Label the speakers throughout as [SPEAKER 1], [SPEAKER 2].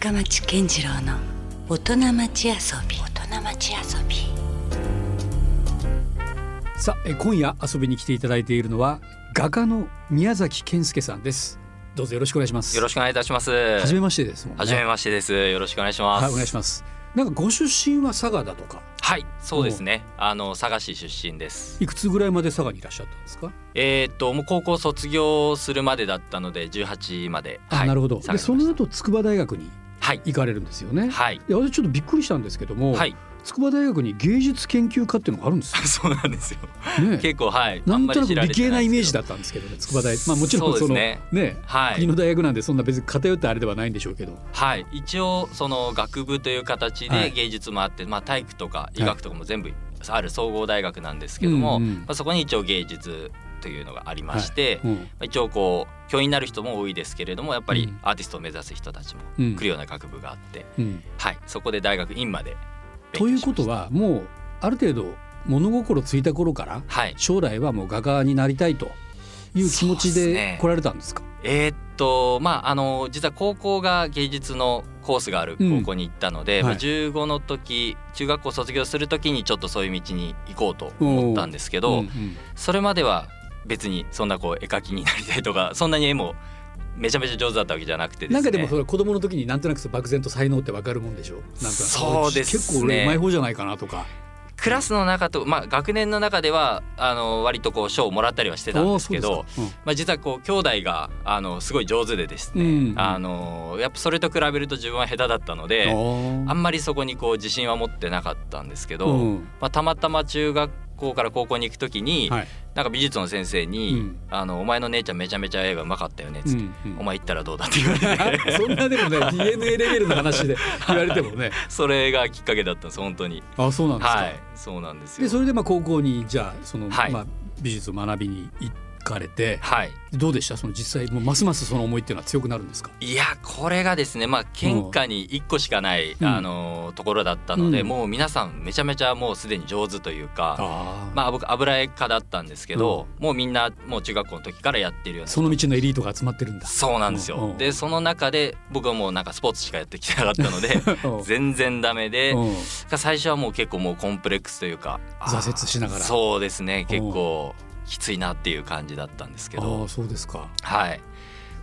[SPEAKER 1] 深町健次郎の大人町遊び大人町遊び
[SPEAKER 2] さあえ今夜遊びに来ていただいているのは画家の宮崎健介さんですどうぞよろしくお願いします
[SPEAKER 3] よろしくお願いいたします。
[SPEAKER 2] 初めましてですもんね
[SPEAKER 3] 初めましてです。よろしくお願いします。
[SPEAKER 2] はいお願いしますなんかご出身は佐賀だとか
[SPEAKER 3] はい、そうですね。あの佐賀市出身です。
[SPEAKER 2] いくつぐらいまで佐賀にいらっしゃったんですか、
[SPEAKER 3] えーっともう高校卒業するまでだったので18まで。
[SPEAKER 2] あなるほどでその後筑波大学に行かれるんですよね、
[SPEAKER 3] はい。
[SPEAKER 2] いや私ちょっとびっくりしたんですけども、
[SPEAKER 3] はい。
[SPEAKER 2] 筑波大学に芸術研究科っていうのがあるんです
[SPEAKER 3] そうなんですよ。
[SPEAKER 2] よね
[SPEAKER 3] 結構はい。
[SPEAKER 2] なんとなく理系なイメージ
[SPEAKER 3] だ。
[SPEAKER 2] だったんですけどね筑波大。まあもちろん
[SPEAKER 3] そ
[SPEAKER 2] の
[SPEAKER 3] ね
[SPEAKER 2] ね
[SPEAKER 3] はい。
[SPEAKER 2] 国の大学なんでそんな別に偏ったあれではないんでしょうけど。
[SPEAKER 3] はい。一応その学部という形
[SPEAKER 2] はい。
[SPEAKER 3] で芸術もあって、まあ体育とか医学とかも全部ある総合大学なんですけども、
[SPEAKER 2] うんうん。
[SPEAKER 3] まあそこに一応芸術というのがありまして。
[SPEAKER 2] うん。
[SPEAKER 3] まあ一応こう教員になる人も多いですけれどもやっぱり
[SPEAKER 2] うん。
[SPEAKER 3] アーティストを目指す人たちも
[SPEAKER 2] うん。
[SPEAKER 3] 来るような学部があって、
[SPEAKER 2] うん。
[SPEAKER 3] はい。そこで大学院まで
[SPEAKER 2] ということはもうある程度物心ついた頃から
[SPEAKER 3] はい。
[SPEAKER 2] 将来はもう画家になりたいという気持ちで来られたんですか？
[SPEAKER 3] えーっとまああの実は高校が芸術のコースがある高校に行ったので、まあ、
[SPEAKER 2] うんはい
[SPEAKER 3] 15の時中学校卒業する時にちょっとそういう道に行こうと思ったんですけど、
[SPEAKER 2] うんうん。
[SPEAKER 3] それまでは別にそんなこう絵描きになりたいとか そんなに絵もめちゃめちゃ上手だったわけじゃなくてね。
[SPEAKER 2] なんかでもそれ子供の時になんとなく漠然と才能ってわかるもんでしょ？なんとなく
[SPEAKER 3] そうですね。
[SPEAKER 2] 結構俺うまい方じゃないかなとか。
[SPEAKER 3] クラスの中と、まあ、学年の中ではあの割とこう賞をもらったりはしてたんですけど
[SPEAKER 2] うですか。
[SPEAKER 3] まあ、実はこう兄弟があのすごい上手でですね、
[SPEAKER 2] うん
[SPEAKER 3] あのやっぱそれと比べると自分は下手だったの
[SPEAKER 2] うん
[SPEAKER 3] で
[SPEAKER 2] あ
[SPEAKER 3] あんまりそこにこう自信は持ってなかったんですけど、
[SPEAKER 2] うん。
[SPEAKER 3] まあ、たまたま中学校から高校に行く時に、
[SPEAKER 2] はい。
[SPEAKER 3] なんか美術の先生に、
[SPEAKER 2] うん。
[SPEAKER 3] あの「お前の姉ちゃんめちゃめちゃ絵がうまかったよね」っつって、
[SPEAKER 2] うんうん。
[SPEAKER 3] お前行ったらどうだ」って言われて。
[SPEAKER 2] そんなでもね DNA レベルの話で言われてもね。
[SPEAKER 3] それがきっかけだったんです本当に。
[SPEAKER 2] あそうなんですか、
[SPEAKER 3] はい。そうなんですよ。
[SPEAKER 2] でそれでまあ高校にじゃあその、
[SPEAKER 3] はい。
[SPEAKER 2] まあ、美術を学びに行かれて
[SPEAKER 3] はい。
[SPEAKER 2] どうでした？その実際もうますますその思いっていうのは強くなるんですか？
[SPEAKER 3] いやこれがですねまあ県下に1個しかない、
[SPEAKER 2] うん。
[SPEAKER 3] あのところだったので、
[SPEAKER 2] うん。
[SPEAKER 3] もう皆さんめちゃめちゃもうすでに上手というか、
[SPEAKER 2] あ
[SPEAKER 3] まあ僕油絵家だったんですけど、もうみんなもう中学校の時からやってるような
[SPEAKER 2] その道のエリートが集まってるんだ。
[SPEAKER 3] そうなんですよ、
[SPEAKER 2] うん。うん。
[SPEAKER 3] でその中で僕はもうなんかスポーツしかやってきてなかったので
[SPEAKER 2] うん。
[SPEAKER 3] 全然ダメで、
[SPEAKER 2] うん。
[SPEAKER 3] 最初はもう結構もうコンプレックスというか
[SPEAKER 2] 挫折しながら。
[SPEAKER 3] そうですね結構きついなっていう感じだったんですけ
[SPEAKER 2] あ
[SPEAKER 3] ど。
[SPEAKER 2] あそうですか。
[SPEAKER 3] はい。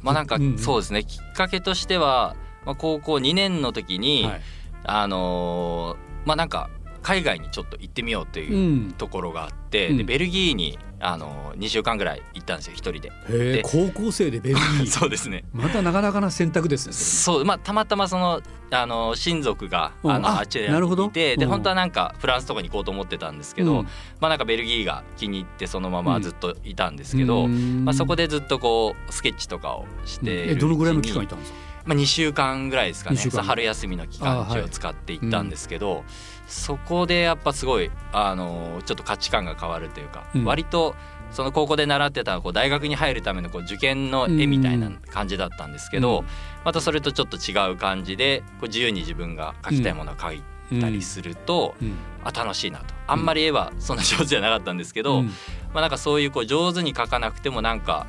[SPEAKER 3] まあなんか
[SPEAKER 2] うんうん
[SPEAKER 3] そうですね。きっかけとしては、まあ、高校2年の時に、
[SPEAKER 2] はい。
[SPEAKER 3] あのーまあなんか海外にちょっと行ってみようと
[SPEAKER 2] う
[SPEAKER 3] いうん。ところがあって、
[SPEAKER 2] うん。
[SPEAKER 3] でベルギーに、あのー、2週間ぐらい行ったんですよ一人で。
[SPEAKER 2] 高校生でベルギー。
[SPEAKER 3] そうですね。
[SPEAKER 2] またなかなかな選択ですねそ
[SPEAKER 3] そうまあたまたまそのあの親族が
[SPEAKER 2] うん。
[SPEAKER 3] あの
[SPEAKER 2] あ
[SPEAKER 3] あっちで
[SPEAKER 2] なるほど。
[SPEAKER 3] いてで
[SPEAKER 2] うん。
[SPEAKER 3] 本当はなんかフランスとかに行こうと思ってたんですけど、
[SPEAKER 2] れうん。
[SPEAKER 3] まあなんかベルギーが気に入ってそのままずっといたんですけ
[SPEAKER 2] う
[SPEAKER 3] ど、
[SPEAKER 2] ん。
[SPEAKER 3] まあ、そこでずっとこうスケッチとかをして
[SPEAKER 2] どのぐらいの期間いたんですか？
[SPEAKER 3] まあ、2週間ぐらいですかね。春休みの期間中を使っていったんですけど、そこでやっぱすごいあのちょっと価値観が変わるというか、
[SPEAKER 2] うん。
[SPEAKER 3] 割とその高校で習ってたこう大学に入るためのこう受験の絵みたいな感じだったんですけど、
[SPEAKER 2] うん。
[SPEAKER 3] またそれとちょっと違う感じでこう自由に自分が描きたいものを描いたりすると、
[SPEAKER 2] うん。
[SPEAKER 3] あ楽しいなと。あんまり絵はそんな上手じゃなかったんですけど、
[SPEAKER 2] うん。
[SPEAKER 3] まあ、なんかそういうこう上手に描かなくてもなんか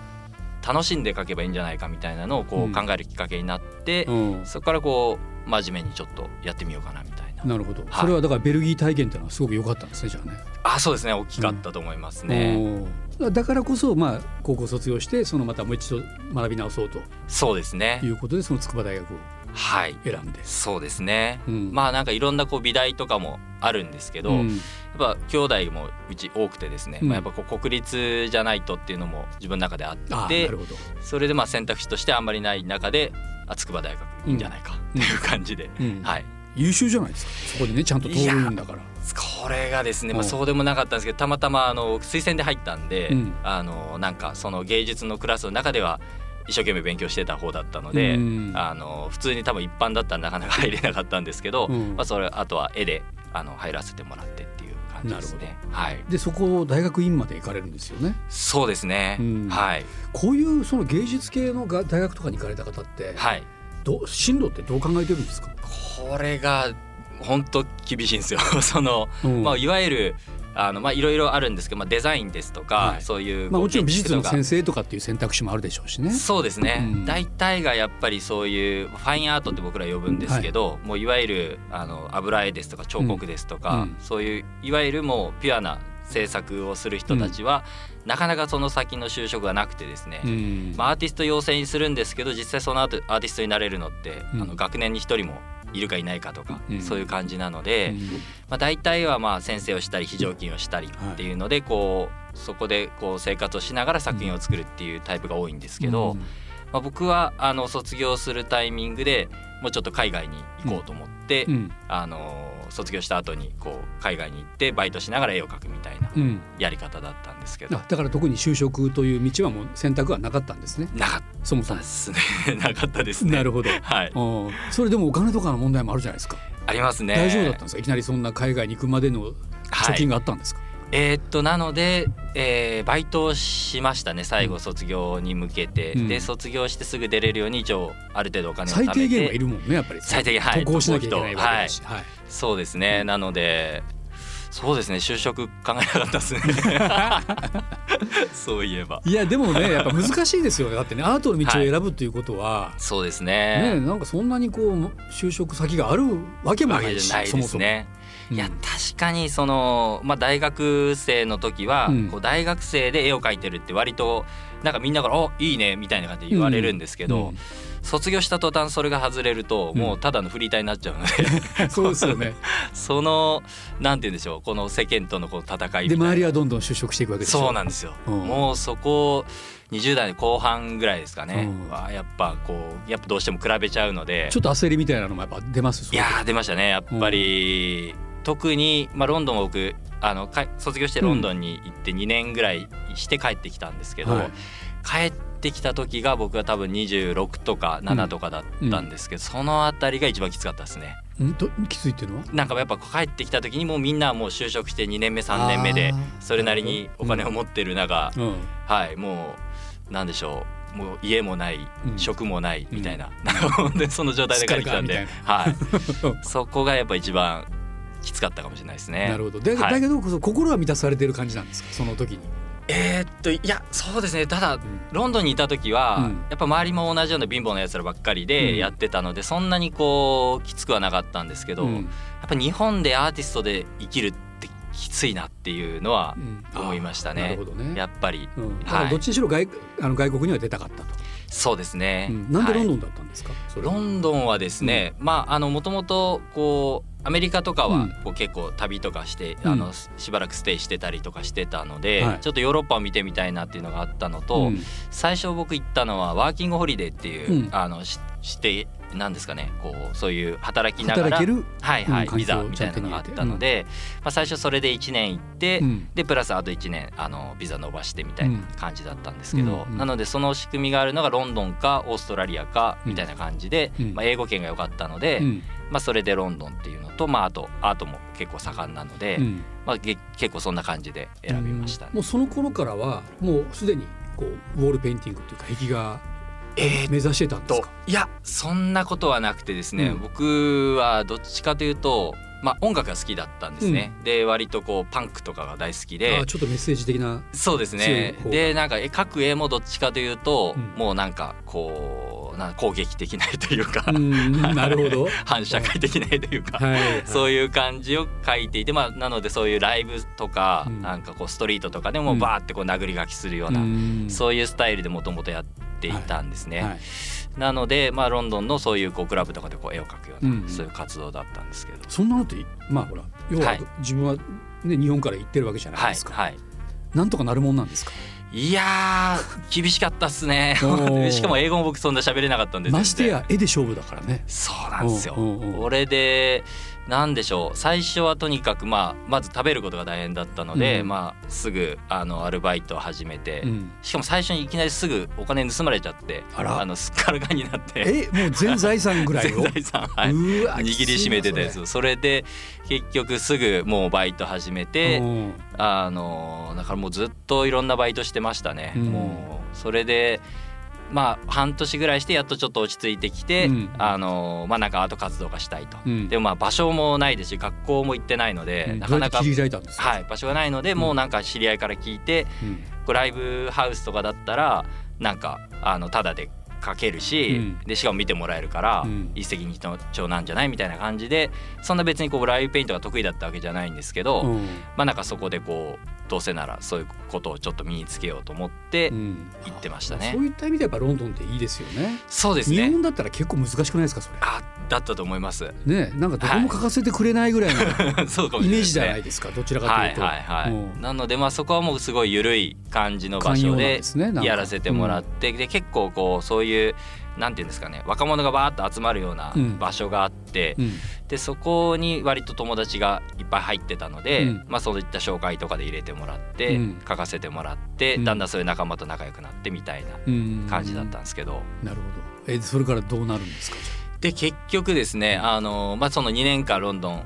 [SPEAKER 3] 楽しんで描けばいいんじゃないかみたいなのをこ
[SPEAKER 2] う
[SPEAKER 3] 考えるきっかけになって、
[SPEAKER 2] うん。
[SPEAKER 3] そこからこう真面目にちょっとやってみようかなみたいな。
[SPEAKER 2] な。るほど、
[SPEAKER 3] はい。
[SPEAKER 2] それはだからベルギー体験っていうのはすごく良かったんですねじゃあね。
[SPEAKER 3] あそうですね。大きかったと思いますね。
[SPEAKER 2] おー。だからこそまあ高校卒業してそのまたもう一度学び直そうと。
[SPEAKER 3] そうですね。
[SPEAKER 2] いうことでその筑波大学を
[SPEAKER 3] はい。
[SPEAKER 2] 選んで。
[SPEAKER 3] そうですね。
[SPEAKER 2] うん。
[SPEAKER 3] まあなんかいろんなこう美大とかもあるんですけど、
[SPEAKER 2] うん。
[SPEAKER 3] やっぱ兄弟もうち多くてですね、
[SPEAKER 2] うん。
[SPEAKER 3] まあ、やっぱこう国立じゃないとっていうのも自分の中であ
[SPEAKER 2] あ
[SPEAKER 3] って
[SPEAKER 2] なるほど。
[SPEAKER 3] それでまあ選択肢としてあんまりない中であ筑波大学いいんじゃないかっていう感じで、
[SPEAKER 2] うん。
[SPEAKER 3] はい
[SPEAKER 2] 優秀じゃないですか。そこにねちゃんと通るんだから。
[SPEAKER 3] これがですね、まあ、
[SPEAKER 2] うん。
[SPEAKER 3] そうでもなかったんですけどたまたまあの推薦で入ったんで、
[SPEAKER 2] うん。
[SPEAKER 3] あのなんかその芸術のクラスの中では一生懸命勉強してた方だったので、
[SPEAKER 2] うん。
[SPEAKER 3] あの普通に多分一般だったらなかなか入れなかったんですけど、
[SPEAKER 2] うん。
[SPEAKER 3] まあ、それあとは絵であの入らせてもらってっていう感じですね。はい、
[SPEAKER 2] でそこを大学院まで行かれるんですよね。
[SPEAKER 3] そうですね、
[SPEAKER 2] うん。
[SPEAKER 3] はい。
[SPEAKER 2] こういうその芸術系のが大学とかに行かれた方って、
[SPEAKER 3] はい
[SPEAKER 2] どう進路ってどう考えてるんですか？
[SPEAKER 3] これが本当厳しいんですよ。その、
[SPEAKER 2] うん。
[SPEAKER 3] まあ、いわゆるあのまあいろいろあるんですけど、まあ、デザインですとか、
[SPEAKER 2] はい。
[SPEAKER 3] そういう
[SPEAKER 2] まあもちろん美術の
[SPEAKER 3] 生
[SPEAKER 2] 先生とかっていう選択肢もあるでしょうしね。
[SPEAKER 3] そうですね、
[SPEAKER 2] うん。
[SPEAKER 3] 大体がやっぱりそういうファインアートって僕ら呼ぶんですけど、もういわゆるあの油絵ですとか彫刻ですとか、
[SPEAKER 2] うん。
[SPEAKER 3] そういういわゆるもうピュアな制作をする人たちは、なかなかその先の就職がなくてですね、
[SPEAKER 2] うん。
[SPEAKER 3] まあ、アーティスト養成にするんですけど実際その後アーティストになれるのって、
[SPEAKER 2] うん。
[SPEAKER 3] あの学年に一人もいるかいないかとか、
[SPEAKER 2] うん。
[SPEAKER 3] そういう感じなので、
[SPEAKER 2] うん。
[SPEAKER 3] まあ、大体はまあ先生をしたり非常勤をしたりっていうのでこうそこでこう生活をしながら作品を作るっていうタイプが多いんですけど、
[SPEAKER 2] うん。
[SPEAKER 3] まあ、僕はあの卒業するタイミングでもうちょっと海外に行こうと思って、
[SPEAKER 2] うん
[SPEAKER 3] あの卒業した後にこう海外に行ってバイトしながら絵を描くみたいな
[SPEAKER 2] うん
[SPEAKER 3] やり方だったんですけど、
[SPEAKER 2] あだから特に就職という道はもう選択はなかったんですね
[SPEAKER 3] なかっ
[SPEAKER 2] そもそも
[SPEAKER 3] たで。す ねなかったですね。
[SPEAKER 2] なるほど。
[SPEAKER 3] はい、
[SPEAKER 2] うんそれでもお金とかの問題もあるじゃないですか。
[SPEAKER 3] ありますね。
[SPEAKER 2] 大丈夫だったんですか？いきなりそんな海外に行くまでの貯金があったんですか？
[SPEAKER 3] えーっとなので、えーバイトをしましたね最後卒業に向けて、
[SPEAKER 2] うん。
[SPEAKER 3] で卒業してすぐ出れるように一応ある程度お金を貯めて。
[SPEAKER 2] 最低限はいるもんねやっぱり。
[SPEAKER 3] 最低限はい
[SPEAKER 2] 渡航しなきゃいけないわけだし。はい。
[SPEAKER 3] そうですね、なのでそうですね就職考えなかったですね。そういえば。
[SPEAKER 2] いやでもねやっぱ難しいですよ。ねだってねアートの道を選ぶということは、
[SPEAKER 3] そうです
[SPEAKER 2] ね。
[SPEAKER 3] ね
[SPEAKER 2] なんかそんなにこう就職先があるわけも
[SPEAKER 3] わ
[SPEAKER 2] ないし
[SPEAKER 3] けじゃない
[SPEAKER 2] そもそも。
[SPEAKER 3] いや確かにその、まあ、大学生の時は、
[SPEAKER 2] うん。
[SPEAKER 3] こう大学生で絵を描いてるって割となんかみんなから「おいいね」みたいな感じで言われるんですけど、
[SPEAKER 2] うん
[SPEAKER 3] 卒業した途端それが外れるともうただのフリーターになっちゃうので、
[SPEAKER 2] そうですよね。
[SPEAKER 3] そのなんて言うんでしょうこの世間とのこう戦いみ
[SPEAKER 2] で
[SPEAKER 3] たいな。
[SPEAKER 2] 周りはどんどん就職していくわけですよ。
[SPEAKER 3] そうなんですよ、
[SPEAKER 2] うん。
[SPEAKER 3] もうそこ20代後半ぐらいですかね、
[SPEAKER 2] うん。
[SPEAKER 3] はやっぱこうやっぱどうしても比べちゃうので。
[SPEAKER 2] ちょっと焦りみたいなのもやっぱ出ます。
[SPEAKER 3] いやー出ましたね。やっぱり、特に、まあ、ロンドンは僕あのか卒業してロンドンに行って2年ぐらいして帰ってきたんですけど、
[SPEAKER 2] はい。
[SPEAKER 3] 帰ってきた時が僕は多分26とか7とかだったんですけど、その辺りが一番きつかったですね。
[SPEAKER 2] うん？ときついっていうのは？
[SPEAKER 3] なんかやっぱ帰ってきた時にもうみんなはもう就職して2年目3年目でそれなりにお金を持ってる中、
[SPEAKER 2] うん。
[SPEAKER 3] はいもうなんでしょうもう家もない、
[SPEAKER 2] うん
[SPEAKER 3] 職もないみたいな、なんその状態で帰ってきたんではい、そこがやっぱ一番きつかったかもしれないですね。
[SPEAKER 2] なるほど。で、
[SPEAKER 3] はい
[SPEAKER 2] だけどこそ心は満たされてる感じなんですか？その時に。
[SPEAKER 3] えーっといやそうですね。ただロンドンにいた時は、
[SPEAKER 2] うん。
[SPEAKER 3] やっぱ周りも同じような貧乏なやつらばっかり
[SPEAKER 2] うん。
[SPEAKER 3] でやってたので、そんなにこうきつくはなかったんですけど、
[SPEAKER 2] うん。
[SPEAKER 3] やっぱ日本でアーティストで生きるってきついなっていうのは
[SPEAKER 2] うん
[SPEAKER 3] 思いましたね。
[SPEAKER 2] なるほどね。
[SPEAKER 3] やっぱり。
[SPEAKER 2] うん、どっちにしろ外,、あの外国には出たかったと、
[SPEAKER 3] そうですね。
[SPEAKER 2] うん。なんでロンド
[SPEAKER 3] ン、
[SPEAKER 2] ンだったんですか、は
[SPEAKER 3] ロンドンはですね、まああのもともとこうアメリカとかは
[SPEAKER 2] うん。
[SPEAKER 3] こう結構旅とかして、
[SPEAKER 2] うん。
[SPEAKER 3] あのしばらくステイしてたりとかしてたので、
[SPEAKER 2] はい。
[SPEAKER 3] ちょっとヨーロッパを見てみたいなっていうのがあったのと、
[SPEAKER 2] うん。
[SPEAKER 3] 最初僕行ったのはワーキングホリデーっていう、
[SPEAKER 2] うん。
[SPEAKER 3] あのししてなんですかねこうそういう働きながら
[SPEAKER 2] 働ける、
[SPEAKER 3] はいはい、
[SPEAKER 2] うん
[SPEAKER 3] ビザみたいなのがあったので、まあ、最初それで1年行って、
[SPEAKER 2] うん。
[SPEAKER 3] でプラスあと1年あのビザ伸ばしてみたいな感じだったんですけど、なのでその仕組みがあるのがロンドンかオーストラリアかみたいな感じで、
[SPEAKER 2] うん。
[SPEAKER 3] まあ、英語圏が良かったので、
[SPEAKER 2] うん。
[SPEAKER 3] まあ、それでロンドンっていうのと、まあ、あとアートも結構盛んなので、
[SPEAKER 2] うん。
[SPEAKER 3] まあ、げ結構そんな感じで選びましたね。
[SPEAKER 2] もうその頃からはもうすでにこうウォールペインティングというか壁画
[SPEAKER 3] えー
[SPEAKER 2] 目指してたんです
[SPEAKER 3] と
[SPEAKER 2] か、
[SPEAKER 3] いやそんなことはなくてですね、
[SPEAKER 2] うん。
[SPEAKER 3] 僕はどっちかというと、まあ、音楽が好きだったんですね、で割とこうパンクとかが大好き
[SPEAKER 2] あ
[SPEAKER 3] で
[SPEAKER 2] ーちょっとメッセージ的な
[SPEAKER 3] そうですね。でなんか絵描く絵もどっちかというと、
[SPEAKER 2] うん。
[SPEAKER 3] もうなんかこうな攻撃的な絵というか、
[SPEAKER 2] うんなるほど。
[SPEAKER 3] 反社会的な絵というか、
[SPEAKER 2] はい、はい、
[SPEAKER 3] そういう感じを描いていて、まあ、なのでそういうライブとか、
[SPEAKER 2] うん。
[SPEAKER 3] なんかこうストリートとかでも
[SPEAKER 2] うん。
[SPEAKER 3] バーってこう殴り書きするような、
[SPEAKER 2] ん。
[SPEAKER 3] そういうスタイルでもともとやっていたんですね。
[SPEAKER 2] はい。
[SPEAKER 3] なので、まあ、ロンドンのそういうこうクラブとかでこう絵を描くような、
[SPEAKER 2] うん。
[SPEAKER 3] そういう活動だったんですけど。
[SPEAKER 2] そんなのってまあほら要は
[SPEAKER 3] はい。
[SPEAKER 2] 自分は、ね、日本から行ってるわけじゃない
[SPEAKER 3] はい
[SPEAKER 2] ですか、
[SPEAKER 3] はい、
[SPEAKER 2] なんとかなるもんなんですか？
[SPEAKER 3] いやー厳しかったっすね。しかも英語も僕そんな喋れなかったんで
[SPEAKER 2] ましてや絵で勝負だからね。
[SPEAKER 3] そうなんですよ。これでなんでしょう。最初はとにかく、まあ、まず食べることが大変だったので、
[SPEAKER 2] うん。
[SPEAKER 3] まあ、すぐあのアルバイトを始めて、
[SPEAKER 2] うん。
[SPEAKER 3] しかも最初にいきなりすぐお金盗まれちゃって
[SPEAKER 2] あら。
[SPEAKER 3] のすっからかんになって。
[SPEAKER 2] えもう全財産ぐらいを？
[SPEAKER 3] 全財産はい。握りしめてたやつそれ。で結局すぐもうバイト始めて、
[SPEAKER 2] うん。
[SPEAKER 3] あのだからもうずっといろんなバイトしてましたね、
[SPEAKER 2] うん。
[SPEAKER 3] もうそれでまあ半年ぐらいしてやっとちょっと落ち着いてきて、
[SPEAKER 2] うん。
[SPEAKER 3] あのまあなんかアート活動がしたいと。
[SPEAKER 2] うん。
[SPEAKER 3] でもまあ場所もないですし学校も行ってないので、
[SPEAKER 2] うん。
[SPEAKER 3] なかなかはい場所がないので、もうなんか知り合いから聞いて
[SPEAKER 2] うん。
[SPEAKER 3] こうライブハウスとかだったらなんかあのタダで書けるし、
[SPEAKER 2] うん。
[SPEAKER 3] でしかも見てもらえるから、
[SPEAKER 2] うん。
[SPEAKER 3] 一石二鳥なんじゃないみたいな感じでそんな別にこうライブペイントが得意だったわけじゃないんですけど、
[SPEAKER 2] うん
[SPEAKER 3] まあなんかそこでこうどうせならそういうことをちょっと身につけようと思って
[SPEAKER 2] うん。
[SPEAKER 3] 行ってましたね。
[SPEAKER 2] そういった意味でやっぱロンドンっていいですよね。
[SPEAKER 3] そうですね。
[SPEAKER 2] 日本だったら結構難しくないですかそれ？
[SPEAKER 3] あだったと思います。
[SPEAKER 2] ねなんかどこも書かせてくれないぐらいの
[SPEAKER 3] そうかもしれない
[SPEAKER 2] イメージじゃないですかどちらかと
[SPEAKER 3] はいいう
[SPEAKER 2] と。
[SPEAKER 3] はいはい、
[SPEAKER 2] うん。
[SPEAKER 3] なのでまあそこはもうすごい緩い感じの場所でやらせてもらって、で結構こうそういうなんていうんですかね若者がバーッと集まるような
[SPEAKER 2] うん。
[SPEAKER 3] 場所があって、
[SPEAKER 2] うん。
[SPEAKER 3] でそこに割と友達がいっぱい入ってたので、
[SPEAKER 2] うん。
[SPEAKER 3] まあそういった紹介とかで入れてもらって、
[SPEAKER 2] うん。
[SPEAKER 3] 書かせてもらって、
[SPEAKER 2] うん。
[SPEAKER 3] だんだんそういう仲間と仲良くなってみたいな
[SPEAKER 2] うん。
[SPEAKER 3] 感じだったんですけど、
[SPEAKER 2] なるほど。えそれからどうなるんですか
[SPEAKER 3] で結局ですねあの、まあ、その2年間ロンドン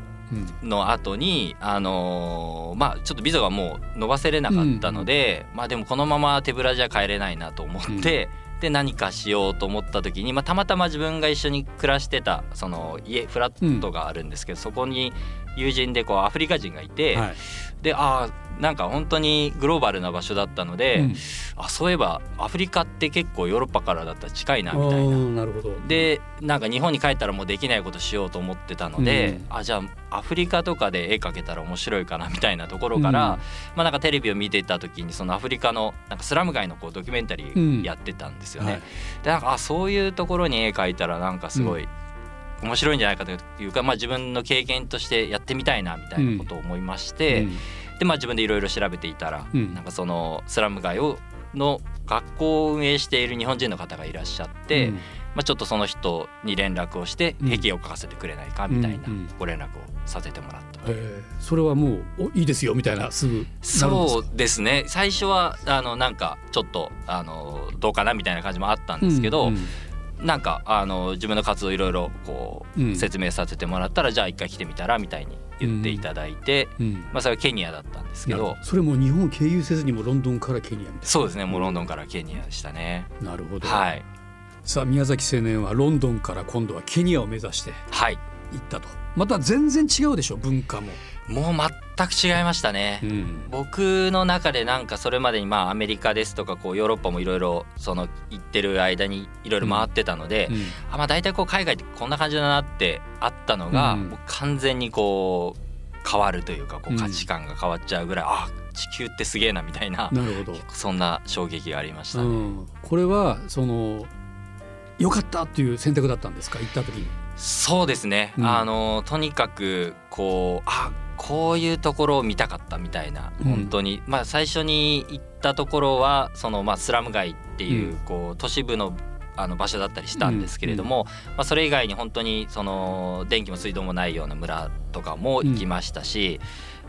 [SPEAKER 2] うん。
[SPEAKER 3] の後にあのーまあちょっとビザがもう伸ばせれなかったので、まあでもこのまま手ぶらじゃ帰れないなと思って、で何かしようと思った時に、まあ、たまたま自分が一緒に暮らしてたその家フラットがあるんですけど、そこに友人でこうアフリカ人がいて、
[SPEAKER 2] はい。
[SPEAKER 3] でああなんか本当にグローバルな場所だったので、
[SPEAKER 2] うん。
[SPEAKER 3] あそういえばアフリカって結構ヨーロッパからだったら近いな
[SPEAKER 2] あ
[SPEAKER 3] みたいな。
[SPEAKER 2] ーなるほど。
[SPEAKER 3] でなんか日本に帰ったらもうできないことしようと思ってたので、
[SPEAKER 2] うん。
[SPEAKER 3] あじゃあアフリカとかで絵描けたら面白いかなみたいなところから、
[SPEAKER 2] うん。
[SPEAKER 3] まあなんかテレビを見てた時にそのアフリカのなんかスラム街のこうドキュメンタリーやってたんですよね。
[SPEAKER 2] はい。
[SPEAKER 3] でなんかあそういうところに絵描いたらなんかすごい面白いんじゃないかというか、まあ、自分の経験としてやってみたいなみたいなことを思いまして、
[SPEAKER 2] うん
[SPEAKER 3] でまあ自分でいろいろ調べていたら、
[SPEAKER 2] うん。
[SPEAKER 3] なんかそのスラム街をの学校を運営している日本人の方がいらっしゃって、
[SPEAKER 2] うん。
[SPEAKER 3] まあ、ちょっとその人に連絡をして
[SPEAKER 2] うん。
[SPEAKER 3] 壁を描かせてくれないかみたいな
[SPEAKER 2] うんうん。
[SPEAKER 3] ご連絡をさせてもらった。
[SPEAKER 2] へー。それはもうおいいですよみたいなすぐ
[SPEAKER 3] そうですね。最初はあのなんかちょっとあのどうかなみたいな感じもあったんですけど、
[SPEAKER 2] うん
[SPEAKER 3] なんかあの自分の活動いろいろこう、
[SPEAKER 2] うん。
[SPEAKER 3] 説明させてもらったらじゃあ一回来てみたらみたいに言っていただいて、
[SPEAKER 2] うん。
[SPEAKER 3] まあ、それはケニアだったんですけど
[SPEAKER 2] それも日本を経由せずにもロンドンからケニアみたい
[SPEAKER 3] そうですねもうロンドンからケニアでしたね。
[SPEAKER 2] ななるほど、
[SPEAKER 3] はい、
[SPEAKER 2] さあ宮崎青年はロンドンから今度はケニアを目指して
[SPEAKER 3] はい。
[SPEAKER 2] 行ったと。また全然違うでしょ文化も、
[SPEAKER 3] もう全く違いましたね。
[SPEAKER 2] ん。
[SPEAKER 3] 僕の中でなんかそれまでにまあアメリカですとかこうヨーロッパもいろいろその行ってる間にいろいろ回ってたので、
[SPEAKER 2] うん。
[SPEAKER 3] あまあ大体こう海外ってこんな感じだなってあったのが、
[SPEAKER 2] うん。
[SPEAKER 3] もう完全にこう変わるというかこ
[SPEAKER 2] う
[SPEAKER 3] うん価値観が変わっちゃうぐらい、あ地球ってすげえなみたいな
[SPEAKER 2] なるほど、
[SPEAKER 3] そんな衝撃がありましたね。
[SPEAKER 2] うん、これはその良かったっていう選択だったんですか？行った時に。
[SPEAKER 3] そうですね、
[SPEAKER 2] うん。
[SPEAKER 3] あのとにかくこうあこういうところを見たかったみたいな
[SPEAKER 2] うん。
[SPEAKER 3] 本当に、まあ最初に行ったところはそのまあスラム街っていう
[SPEAKER 2] うん。
[SPEAKER 3] こう都市部のあの場所だったりしたんですけれども、まあ、それ以外に本当にその電気も水道もないような村とかも行きましたし、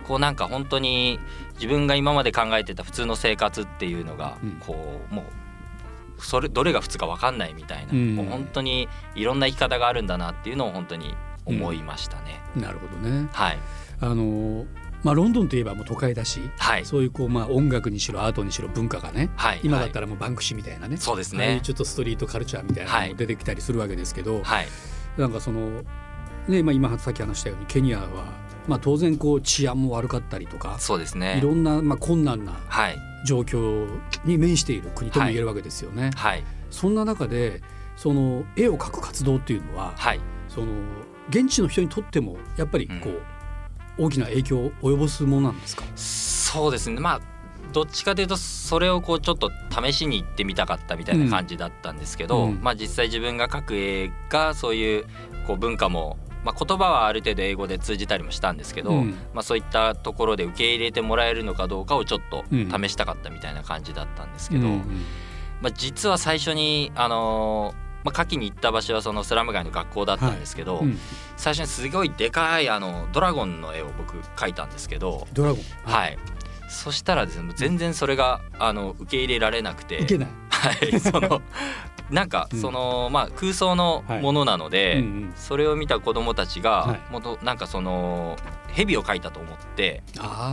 [SPEAKER 3] こうなんか本当に自分が今まで考えてた普通の生活っていうのが
[SPEAKER 2] うん。
[SPEAKER 3] こうもうそれどれが普通か分かんないみたいな、
[SPEAKER 2] うん。
[SPEAKER 3] もう本当にいろんな生き方があるんだなっていうのを本当に思いましたね。
[SPEAKER 2] なるほどね。
[SPEAKER 3] はい、
[SPEAKER 2] あのまあロンドンといえばもう都会だし、
[SPEAKER 3] はい、
[SPEAKER 2] そういうこうまあ音楽にしろアートにしろ文化がね
[SPEAKER 3] はい、
[SPEAKER 2] 今だった
[SPEAKER 3] ら、
[SPEAKER 2] らもうバンクシーみたいなね
[SPEAKER 3] そうですね。
[SPEAKER 2] ちょっとストリートカルチャーみたいなのも出てきたりするわけですけど、
[SPEAKER 3] はい、
[SPEAKER 2] なんかそのねまあ今さっき話したようにケニアはまあ当然こう治安も悪かったりとか
[SPEAKER 3] そうですね。
[SPEAKER 2] いろんなまあ困難な
[SPEAKER 3] はい、
[SPEAKER 2] 状況に面している国とも言えるわけですよね。
[SPEAKER 3] はい、
[SPEAKER 2] そんな中でその絵を描く活動っていうのは
[SPEAKER 3] はい、
[SPEAKER 2] その現地の人にとってもやっぱりこう、大きな影響を及ぼすものなんですか？
[SPEAKER 3] そうですね。まあどっちかというとそれをこうちょっと試しに行ってみたかったみたいな感じだったんですけど、
[SPEAKER 2] うん。
[SPEAKER 3] まあ実際自分が描く絵がそういうこう文化も、まあ、言葉はある程度英語で通じたりもしたんですけど、
[SPEAKER 2] うん。
[SPEAKER 3] まあ、そういったところで受け入れてもらえるのかどうかをちょっと
[SPEAKER 2] うん。
[SPEAKER 3] 試したかったみたいな感じだったんですけど、
[SPEAKER 2] うん。
[SPEAKER 3] まあ、実は最初にあのーまあ、夏季に行った場所はそのスラム街の学校だったんですけど、
[SPEAKER 2] うん。
[SPEAKER 3] 最初にすごいでかいあのドラゴンの絵を僕描いたんですけど、
[SPEAKER 2] ドラゴン、
[SPEAKER 3] はい、そしたらですね全然それがあの受け入れられなくて。
[SPEAKER 2] いけない。
[SPEAKER 3] はい、そのなんか
[SPEAKER 2] うん。
[SPEAKER 3] その、まあ、空想のものなので、
[SPEAKER 2] うんうん。
[SPEAKER 3] それを見た子どもたちが、
[SPEAKER 2] はい。
[SPEAKER 3] もっとなんかその蛇を描いたと思って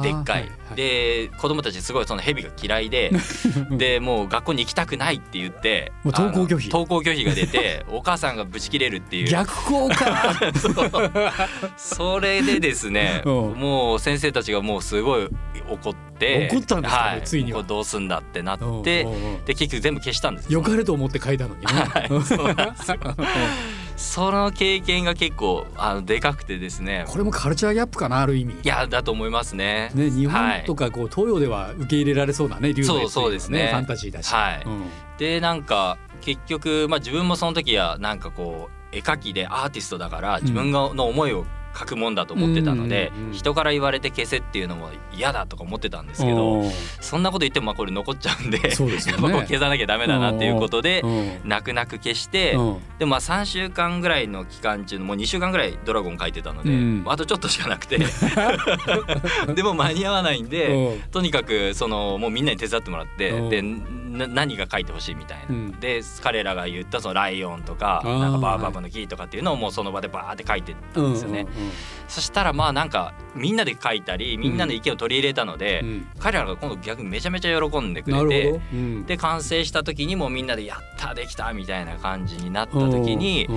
[SPEAKER 3] でっかい、
[SPEAKER 2] はは
[SPEAKER 3] で子供たちすごいその蛇が嫌いで でもう学校に行きたくないって言って
[SPEAKER 2] 登校拒否。
[SPEAKER 3] 登校拒否が出てお母さんがブチ切れるっていう。
[SPEAKER 2] 逆効果
[SPEAKER 3] それでですね
[SPEAKER 2] うん。
[SPEAKER 3] もう先生たちがもうすごい怒って
[SPEAKER 2] 怒ったんですかね
[SPEAKER 3] はい、
[SPEAKER 2] ついには。
[SPEAKER 3] どうすんだってなってで結局全部消したんです
[SPEAKER 2] よかれと思って書いたのにね、
[SPEAKER 3] はい。そうなんですよ その経験が結構あのでかくてですね。
[SPEAKER 2] これもカルチャーギャップかなある意味。
[SPEAKER 3] いやだと思いますね。
[SPEAKER 2] ね、日
[SPEAKER 3] はい。
[SPEAKER 2] 本とかこう東洋では受け入れられそうなね流
[SPEAKER 3] そう
[SPEAKER 2] 麗
[SPEAKER 3] そうですね。
[SPEAKER 2] ファンタジーだし、
[SPEAKER 3] はい。
[SPEAKER 2] うん。
[SPEAKER 3] でなんか結局、まあ、自分もその時はなんかこう絵描きでアーティストだから自分の思いを書くもんだと思ってたので、
[SPEAKER 2] うんうんうん。
[SPEAKER 3] 人から言われて消せっていうのも嫌だとか思ってたんですけど
[SPEAKER 2] うん。
[SPEAKER 3] そんなこと言ってもまあこれ残っちゃうんで
[SPEAKER 2] そうです
[SPEAKER 3] 消さなきゃダメだなっていうことで
[SPEAKER 2] うん。
[SPEAKER 3] 泣く泣く消して
[SPEAKER 2] うん。
[SPEAKER 3] でもまあ3週間ぐらいの期間中のもう2週間ぐらいドラゴン描いてたので、
[SPEAKER 2] うん。
[SPEAKER 3] あとちょっとしかなくて。でも間に合わないんで。
[SPEAKER 2] うん。
[SPEAKER 3] とにかくそのもうみんなに手伝ってもらって
[SPEAKER 2] うん。
[SPEAKER 3] でな何が書いてほしいみたいな、
[SPEAKER 2] うん。
[SPEAKER 3] で彼らが言ったそのライオンとかなんかバーバブの木とかっていうのをもうその場でバーって書いてったんですよね、
[SPEAKER 2] うん
[SPEAKER 3] そしたらまあなんかみんなで書いたりみんなの意見を取り入れたので、
[SPEAKER 2] うん。うん
[SPEAKER 3] 彼らが今度逆にめちゃめちゃ喜んでくれて、
[SPEAKER 2] うん。
[SPEAKER 3] で完成した時にもうみんなで「やったできた!」みたいな感じになった時に、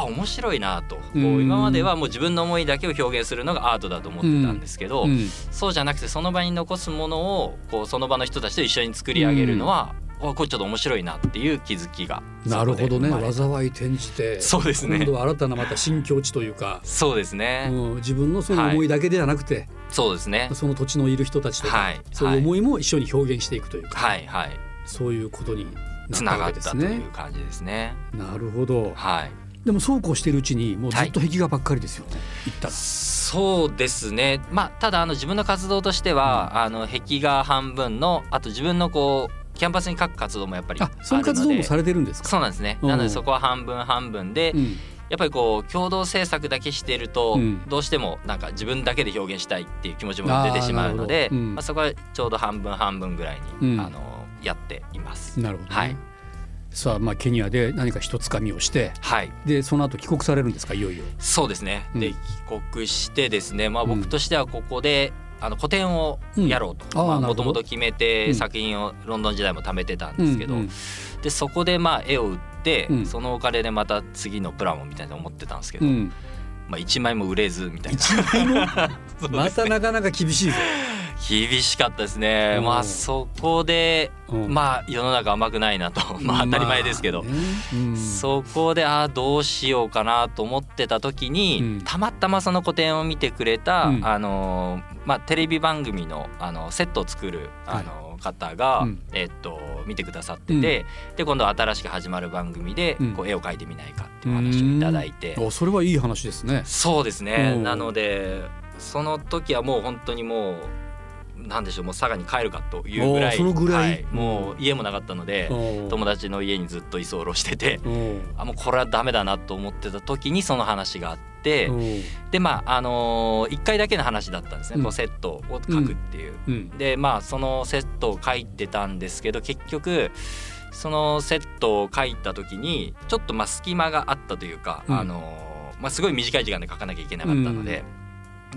[SPEAKER 3] あ面白いなと、こう
[SPEAKER 2] うん。
[SPEAKER 3] 今まではもう自分の思いだけを表現するのがアートだと思ってたんですけど、
[SPEAKER 2] うん。
[SPEAKER 3] そうじゃなくてその場に残すものをこうその場の人たちと一緒に作り上げるのは、あこれちょっと面白いなっていう気づきが
[SPEAKER 2] なるほどね。災い転じて
[SPEAKER 3] そうですね
[SPEAKER 2] 今度は新たなまた新境地というか、
[SPEAKER 3] そうですね、
[SPEAKER 2] うん、自分のその思いだけではなくて、
[SPEAKER 3] そうですね。
[SPEAKER 2] その土地のいる人たちとか、
[SPEAKER 3] はい。
[SPEAKER 2] そういう思いも一緒に表現していくというか、
[SPEAKER 3] はい。はい。
[SPEAKER 2] そういうことに
[SPEAKER 3] つ
[SPEAKER 2] な
[SPEAKER 3] がったという。感じですね。
[SPEAKER 2] なるほど。
[SPEAKER 3] はい
[SPEAKER 2] でもそうこうしているうちにもうずっと壁画ばっかりですよね。言ったら。
[SPEAKER 3] そうですね。まあただあの自分の活動としては、あの壁画半分のあと自分のこうキャンパスに書く活動もやっぱりあ
[SPEAKER 2] その活動もされてるんですか？
[SPEAKER 3] そうなんですね。
[SPEAKER 2] うん。
[SPEAKER 3] なのでそこは半分半分で、
[SPEAKER 2] うん。
[SPEAKER 3] やっぱりこう共同制作だけしてると、
[SPEAKER 2] うん。
[SPEAKER 3] どうしてもなんか自分だけで表現したいっていう気持ちも出てしまうので
[SPEAKER 2] うん
[SPEAKER 3] まあ、そこはちょうど半分半分ぐらいに、
[SPEAKER 2] うん。
[SPEAKER 3] あのやっています。
[SPEAKER 2] なるほど、ね。
[SPEAKER 3] はい
[SPEAKER 2] さあまあケニアで何か一つかみをして
[SPEAKER 3] はい。
[SPEAKER 2] でその後帰国されるんですか？いよいよ。
[SPEAKER 3] そうですね、
[SPEAKER 2] うん。
[SPEAKER 3] で帰国してですね、まあ、
[SPEAKER 2] うん。
[SPEAKER 3] 僕としてはここで、あの個展をやろうと。もともと決めて、
[SPEAKER 2] うん。
[SPEAKER 3] 作品をロンドン時代も貯めてたんですけど、
[SPEAKER 2] うんうん。
[SPEAKER 3] でそこでまあ絵を売って、
[SPEAKER 2] うん。
[SPEAKER 3] そのお金でまた次のプラモみたいなの思ってたんですけど、
[SPEAKER 2] うん、
[SPEAKER 3] まあ、1枚も売れずみたいな。
[SPEAKER 2] またなかなか厳しいぞ。
[SPEAKER 3] 厳しかったですね、
[SPEAKER 2] うん。
[SPEAKER 3] まあそこで、
[SPEAKER 2] うん。
[SPEAKER 3] まあ世の中甘くないなと。まあ当たり前ですけど、
[SPEAKER 2] まあね。うん。
[SPEAKER 3] そこでああどうしようかなと思ってた時に、
[SPEAKER 2] うん。
[SPEAKER 3] たまたまその個展を見てくれた、
[SPEAKER 2] うん。
[SPEAKER 3] あのーまあ、テレビ番組のあのセットを作る、あのー方が、
[SPEAKER 2] うん。
[SPEAKER 3] えっと見てくださってて、で今度新しく始まる番組で、
[SPEAKER 2] うん。
[SPEAKER 3] こう絵を描いてみないかっていうお話をいただいて、
[SPEAKER 2] おそれはいい話ですね。
[SPEAKER 3] そうですね、
[SPEAKER 2] うん。
[SPEAKER 3] なのでその時はもう本当にもうなんでしょうもう佐賀に帰るかというぐらいはいもう家もなかったので、友達の家にずっと居候してて
[SPEAKER 2] うん
[SPEAKER 3] あもうこれはダメだなと思ってた時にその話があって、
[SPEAKER 2] うん
[SPEAKER 3] でまああのー、1回だけの話だったんですね、
[SPEAKER 2] うん。
[SPEAKER 3] こうセットを書くっていう。
[SPEAKER 2] うん。
[SPEAKER 3] でまあそのセットを書いてたんですけど結局そのセットを書いた時にちょっとまあ隙間があったというか、
[SPEAKER 2] うん。
[SPEAKER 3] あのーまあ、すごい短い時間で書かなきゃいけなかったので、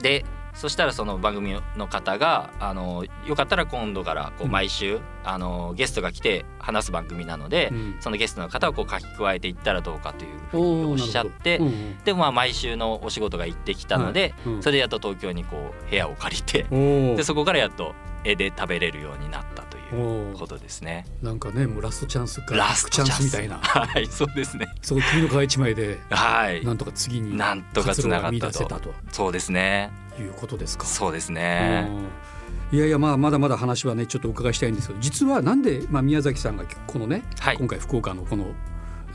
[SPEAKER 3] でそしたらその番組の方があのよかったら今度からこう
[SPEAKER 2] うん。
[SPEAKER 3] 毎週、あのゲストが来て話す番組なので、
[SPEAKER 2] うん。
[SPEAKER 3] そのゲストの方をこう書き加えていったらどうかというふうにおっしゃって、
[SPEAKER 2] なるほど。うん
[SPEAKER 3] でまあ毎週のお仕事が行ってきたので、
[SPEAKER 2] うん。
[SPEAKER 3] それでやっと東京にこう部屋を借りて、でそこからやっと絵で食べれるようになったとことですね。
[SPEAKER 2] なんかねもうラストチャンスか
[SPEAKER 3] ラストチャンス
[SPEAKER 2] みたいな
[SPEAKER 3] はい、そうですね。
[SPEAKER 2] そこ君の皮一枚で
[SPEAKER 3] はい
[SPEAKER 2] な、んとか次に
[SPEAKER 3] なんとかつながったとそうですね。
[SPEAKER 2] いうことですか。
[SPEAKER 3] そうですね。
[SPEAKER 2] うんいやいやまあまだまだ話はねちょっとお伺いしたいんですけど実はなんで、まあ、宮崎さんがこのね、
[SPEAKER 3] はい
[SPEAKER 2] 今回福岡のこの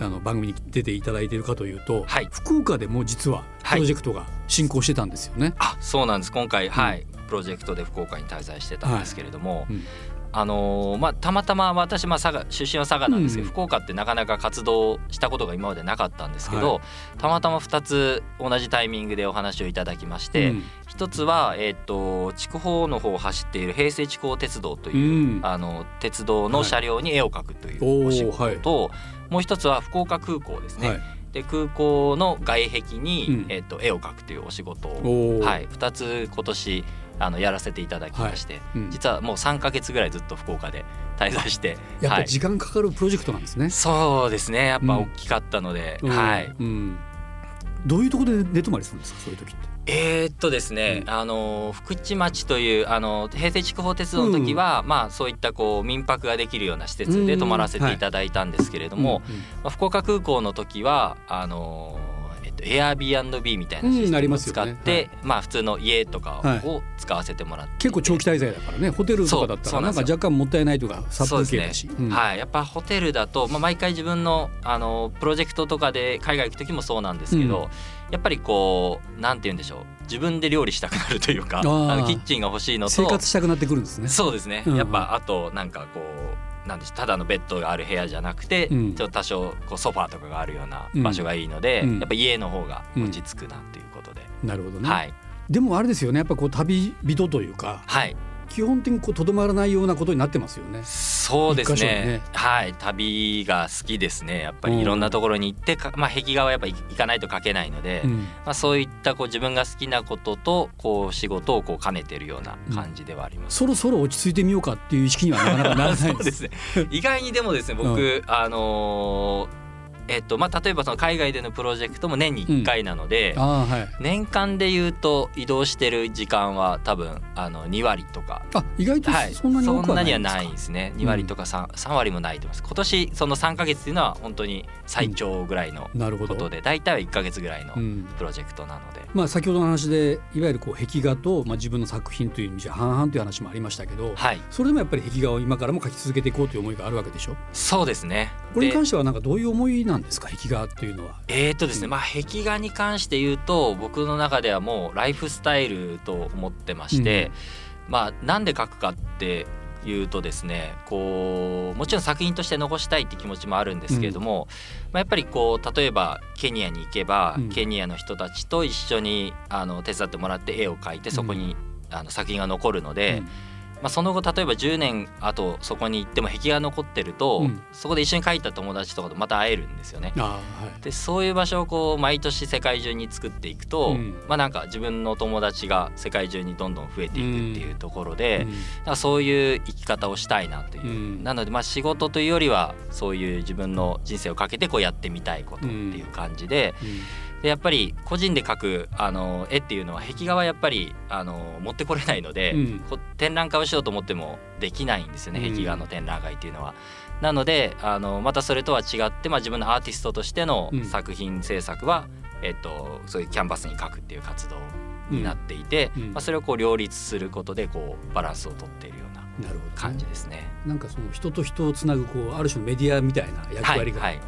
[SPEAKER 2] あの番組に出ていただいているかというと、
[SPEAKER 3] はい
[SPEAKER 2] 福岡でも実はプロジェクトが進行してたんですよね。
[SPEAKER 3] あ、そうなんです。今回、はい、プロジェクトで福岡に滞在してたんですけれども、
[SPEAKER 2] うん
[SPEAKER 3] あのーまあたまたま私まあ佐賀出身は佐賀なんですけど、
[SPEAKER 2] うん
[SPEAKER 3] 福岡ってなかなか活動したことが今までなかったんですけど、
[SPEAKER 2] は
[SPEAKER 3] たまたま2つ同じタイミングでお話をいただきまして、
[SPEAKER 2] うん。
[SPEAKER 3] 一つはえっ、と筑豊の方を走っている平成筑豊鉄道と
[SPEAKER 2] う
[SPEAKER 3] いう、
[SPEAKER 2] ん。
[SPEAKER 3] あの鉄道の車両に絵を描くというお仕事と、もう一つは福岡空港ですね、
[SPEAKER 2] はい。
[SPEAKER 3] で空港の外壁に、
[SPEAKER 2] うん。
[SPEAKER 3] えっと絵を描くというお仕事を、はい、2つ今年あのやらせていただきまして、
[SPEAKER 2] うん。
[SPEAKER 3] 実はもう3か月ぐらいずっと福岡で滞在して
[SPEAKER 2] やっぱ時間かかるプロジェクトなんですね。
[SPEAKER 3] そうですねやっぱ
[SPEAKER 2] うん
[SPEAKER 3] 大きかったので、
[SPEAKER 2] うん。
[SPEAKER 3] はい。
[SPEAKER 2] うんどういうところで寝泊まりするんですかそういう時って？
[SPEAKER 3] えーっとですね、
[SPEAKER 2] うん。
[SPEAKER 3] あの福知町というあの平成筑豊鉄道の時は、まあそういったこう民泊ができるような施設で泊まらせていただいたんですけれども、
[SPEAKER 2] うんうん。
[SPEAKER 3] まあ、福岡空港の時はあのと Airbnb みたいなシステムを使って、
[SPEAKER 2] はい。
[SPEAKER 3] まあ普通の家とか
[SPEAKER 2] はい。
[SPEAKER 3] を使わせてもらって。いて、
[SPEAKER 2] 結構長期滞在だからね。ホテルとかだったらなんか若干もったいないとか殺風景だし。うん。
[SPEAKER 3] はい、やっぱホテルだと、まあ、毎回自分のあのプロジェクトとかで海外行く時もそうなんですけど、
[SPEAKER 2] うん。
[SPEAKER 3] やっぱりこうなんて言うんでしょう。自分で料理したくなるというかあ
[SPEAKER 2] ー。
[SPEAKER 3] のキッチンが欲しいのと
[SPEAKER 2] 生活したくなってくるんですね。
[SPEAKER 3] そうですね、
[SPEAKER 2] うん。
[SPEAKER 3] やっぱあとなんかこうなんでしょうただのベッドがある部屋じゃなくて、
[SPEAKER 2] うん。
[SPEAKER 3] ちょっと多少こうソファーとかがあるような場所がいいので、
[SPEAKER 2] うん。
[SPEAKER 3] やっぱ家の方が落ち着くなということで、
[SPEAKER 2] なるほどね。
[SPEAKER 3] はい。
[SPEAKER 2] でもあれですよねやっぱこう旅人というか
[SPEAKER 3] はい
[SPEAKER 2] 基本的にこうとどまらないようなことになってますよね。
[SPEAKER 3] そうですね。
[SPEAKER 2] ね。
[SPEAKER 3] はい。旅が好きですね。やっぱ
[SPEAKER 2] うん。
[SPEAKER 3] りいろんなところに行ってか、まあ、壁画はやっぱ行かないと描けないので、
[SPEAKER 2] うん。
[SPEAKER 3] まあ、そういったこう自分が好きなこととこう仕事をこう兼ねてるような感じではあります。
[SPEAKER 2] そろそろ落ち着いてみようかっていう意識にはなかなかならないで。
[SPEAKER 3] ですすね。意外にでもですね僕、あのーえっとまあ、例えばその海外でのプロジェクトも年に1回なので、
[SPEAKER 2] ああはい。
[SPEAKER 3] 年間で言うと移動してる時間は多分あの2割とか。
[SPEAKER 2] あ意外と
[SPEAKER 3] はい、
[SPEAKER 2] そんなにはないんですか？
[SPEAKER 3] ないですね2割とか 3,、3割もないと思います今年その3か月っていうのは本当に最長ぐらいの。ことで、大体は1か月ぐらいの
[SPEAKER 2] うん。
[SPEAKER 3] プロジェクトなので、
[SPEAKER 2] まあ先ほどの話でいわゆるこう壁画とまあ自分の作品という意味じゃ半々という話もありましたけど、
[SPEAKER 3] はい
[SPEAKER 2] それでもやっぱり壁画を今からも描き続けていこうという思いがあるわけでしょ？
[SPEAKER 3] そうですね
[SPEAKER 2] これに
[SPEAKER 3] で
[SPEAKER 2] 関してはなんかどういう思いなんですか壁画というのは？
[SPEAKER 3] えーとですね、
[SPEAKER 2] うん。
[SPEAKER 3] まあ壁画に関して言うと僕の中ではもうライフスタイルと思ってまして、まあなんで描くかっていうとですねこうもちろん作品として残したいって気持ちもあるんですけれども、まあ、やっぱりこう例えばケニアに行けば、
[SPEAKER 2] うん。
[SPEAKER 3] ケニアの人たちと一緒にあの手伝ってもらって絵を描いてそこに、あの作品が残るので、
[SPEAKER 2] うん
[SPEAKER 3] まあ、その後例えば10年後そこに行っても壁が残ってると、
[SPEAKER 2] うん。
[SPEAKER 3] そこで一緒に描いた友達とかとまた会えるんですよね。
[SPEAKER 2] ああはい。
[SPEAKER 3] でそういう場所をこう毎年世界中に作っていくと、
[SPEAKER 2] うん。
[SPEAKER 3] まあなんか自分の友達が世界中にどんどん増えていくっていうところで、
[SPEAKER 2] うん。
[SPEAKER 3] そういう生き方をしたいなという、
[SPEAKER 2] うん。
[SPEAKER 3] なのでまあ仕事というよりはそういう自分の人生をかけてこうやってみたいことっていう感じで,、でやっぱり個人で描くあの絵っていうのは壁画はやっぱりあの持ってこれないので、
[SPEAKER 2] うん。
[SPEAKER 3] 展覧会をしようと思ってもできないんですよね、
[SPEAKER 2] うん。
[SPEAKER 3] 壁画の展覧会っていうのは。なのであのまたそれとは違って、まあ、自分のアーティストとしての
[SPEAKER 2] うん。
[SPEAKER 3] 作品制作は、えっと、そういうキャンバスに描くっていう活動になっていて、
[SPEAKER 2] うん。
[SPEAKER 3] まあ、それをこう両立することでこうバランスをとっているような感じですね。
[SPEAKER 2] なんかその人と人をつなぐこうある種のメディアみたいな役
[SPEAKER 3] はい、
[SPEAKER 2] 割が、
[SPEAKER 3] はい、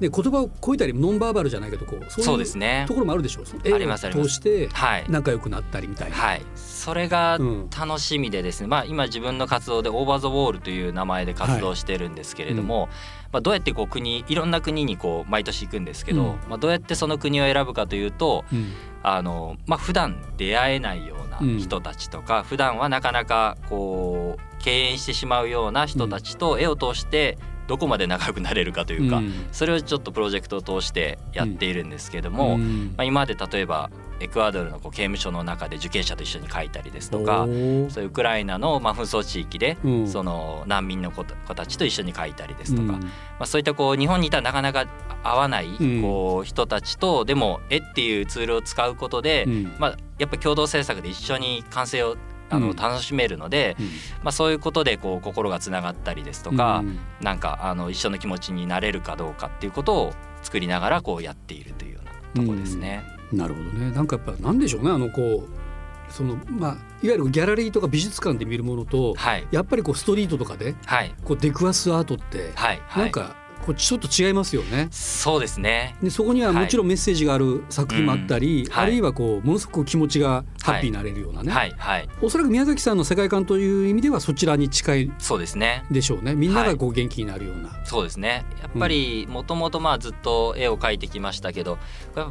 [SPEAKER 2] で言葉を超えたりノンバーバルじゃないけどこうそういう
[SPEAKER 3] ですね。
[SPEAKER 2] と。ころもあるでしょう。絵を通して
[SPEAKER 3] はい、
[SPEAKER 2] 仲良くなったりみたいな。
[SPEAKER 3] はい、それが
[SPEAKER 2] うん。
[SPEAKER 3] 楽しみでですね、まあ、今自分の活動で「オーバー・ザ・ウォール」という名前で活動してるんですけれども、まあ、どうやってこう国いろんな国にこう毎年行くんですけど、
[SPEAKER 2] うん。
[SPEAKER 3] まあ、どうやってその国を選ぶかというと
[SPEAKER 2] うん。
[SPEAKER 3] あの、まあ普段出会えないような人たちとか、普段はなかなかこう敬遠してしまうような人たちと絵を通してどこまで仲良くなれるかというか、
[SPEAKER 2] うん。
[SPEAKER 3] それをちょっとプロジェクトを通してやっているんですけども、
[SPEAKER 2] うん。
[SPEAKER 3] まあ、今まで例えばエクアドルのこう刑務所の中で受刑者と一緒に書いたりですとかそういうウクライナのまあ紛争地域で
[SPEAKER 2] うん。
[SPEAKER 3] その難民の子たちと一緒に書いたりですとか、
[SPEAKER 2] うん。
[SPEAKER 3] まあ、そういったこう日本にいたらなかなか会わない
[SPEAKER 2] ん。
[SPEAKER 3] こう人たちとでも絵っていうツールを使うことで、
[SPEAKER 2] うん。
[SPEAKER 3] まあ、やっぱり共同制作で一緒に完成をあ
[SPEAKER 2] うん。
[SPEAKER 3] の楽しめるので、
[SPEAKER 2] うん。
[SPEAKER 3] まあ、そういうことでこう心がつながったりですとか、
[SPEAKER 2] うん。
[SPEAKER 3] なんかあの一緒の気持ちになれるかどうかっていうことを作りながらこうやっているというようなところですね。
[SPEAKER 2] なるほどね。なんかやっぱなんでしょうね。あのこうそのまあいわゆるギャラリーとか美術館で見るものと
[SPEAKER 3] はい。
[SPEAKER 2] やっぱりこうストリートとかで
[SPEAKER 3] はい。
[SPEAKER 2] こう出くわすアートって
[SPEAKER 3] はい。は
[SPEAKER 2] ないんかこうちょっと違いますよね。
[SPEAKER 3] そうですね。
[SPEAKER 2] でそこにはもちろんメッセージがある作品もあったり、
[SPEAKER 3] うん。はい。
[SPEAKER 2] あるいはこうものすごく気持ちがハッピーになれるようなね、
[SPEAKER 3] はい。はい。
[SPEAKER 2] おそらく宮崎さんの世界観という意味ではそちらに近い
[SPEAKER 3] そうですね
[SPEAKER 2] でしょうね。みんながこう元気になるような。
[SPEAKER 3] そうですね。やっぱりもともとまあずっと絵を描いてきましたけど